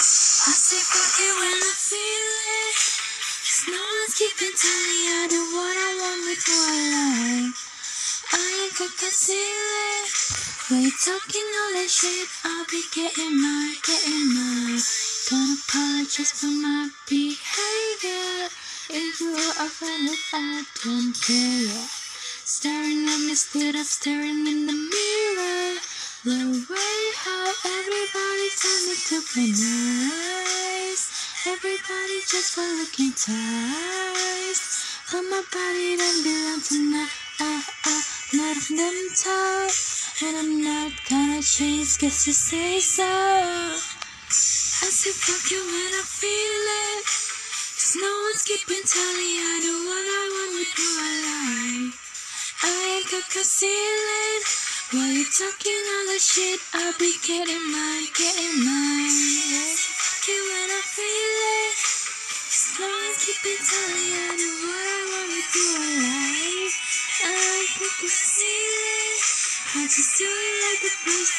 I say fuck it when I feel it. Cause no one's keeping tally. I do what I want with what I like. I ain't gonna conceal it. Wait, talking all that shit. I'll be getting my, getting my. Don't apologize for my behavior. If you are offended, I don't care. Staring at me, stood up, staring in the mirror. The way how everybody tells me to play nice. Everybody just for looking twice. But my body don't belong to uh, uh, not of them talk. And I'm not gonna change, guess you say so. I say fuck you when I feel it. Cause no one's keeping tally. I do what I want with I like. I ain't got concealing. While you talking all that shit, I'll be getting mine, getting mine. Yeah. You when I feel it. Cause no one's keeping tally. I do what I want with who I like. I ain't got concealing. I just do it like the boys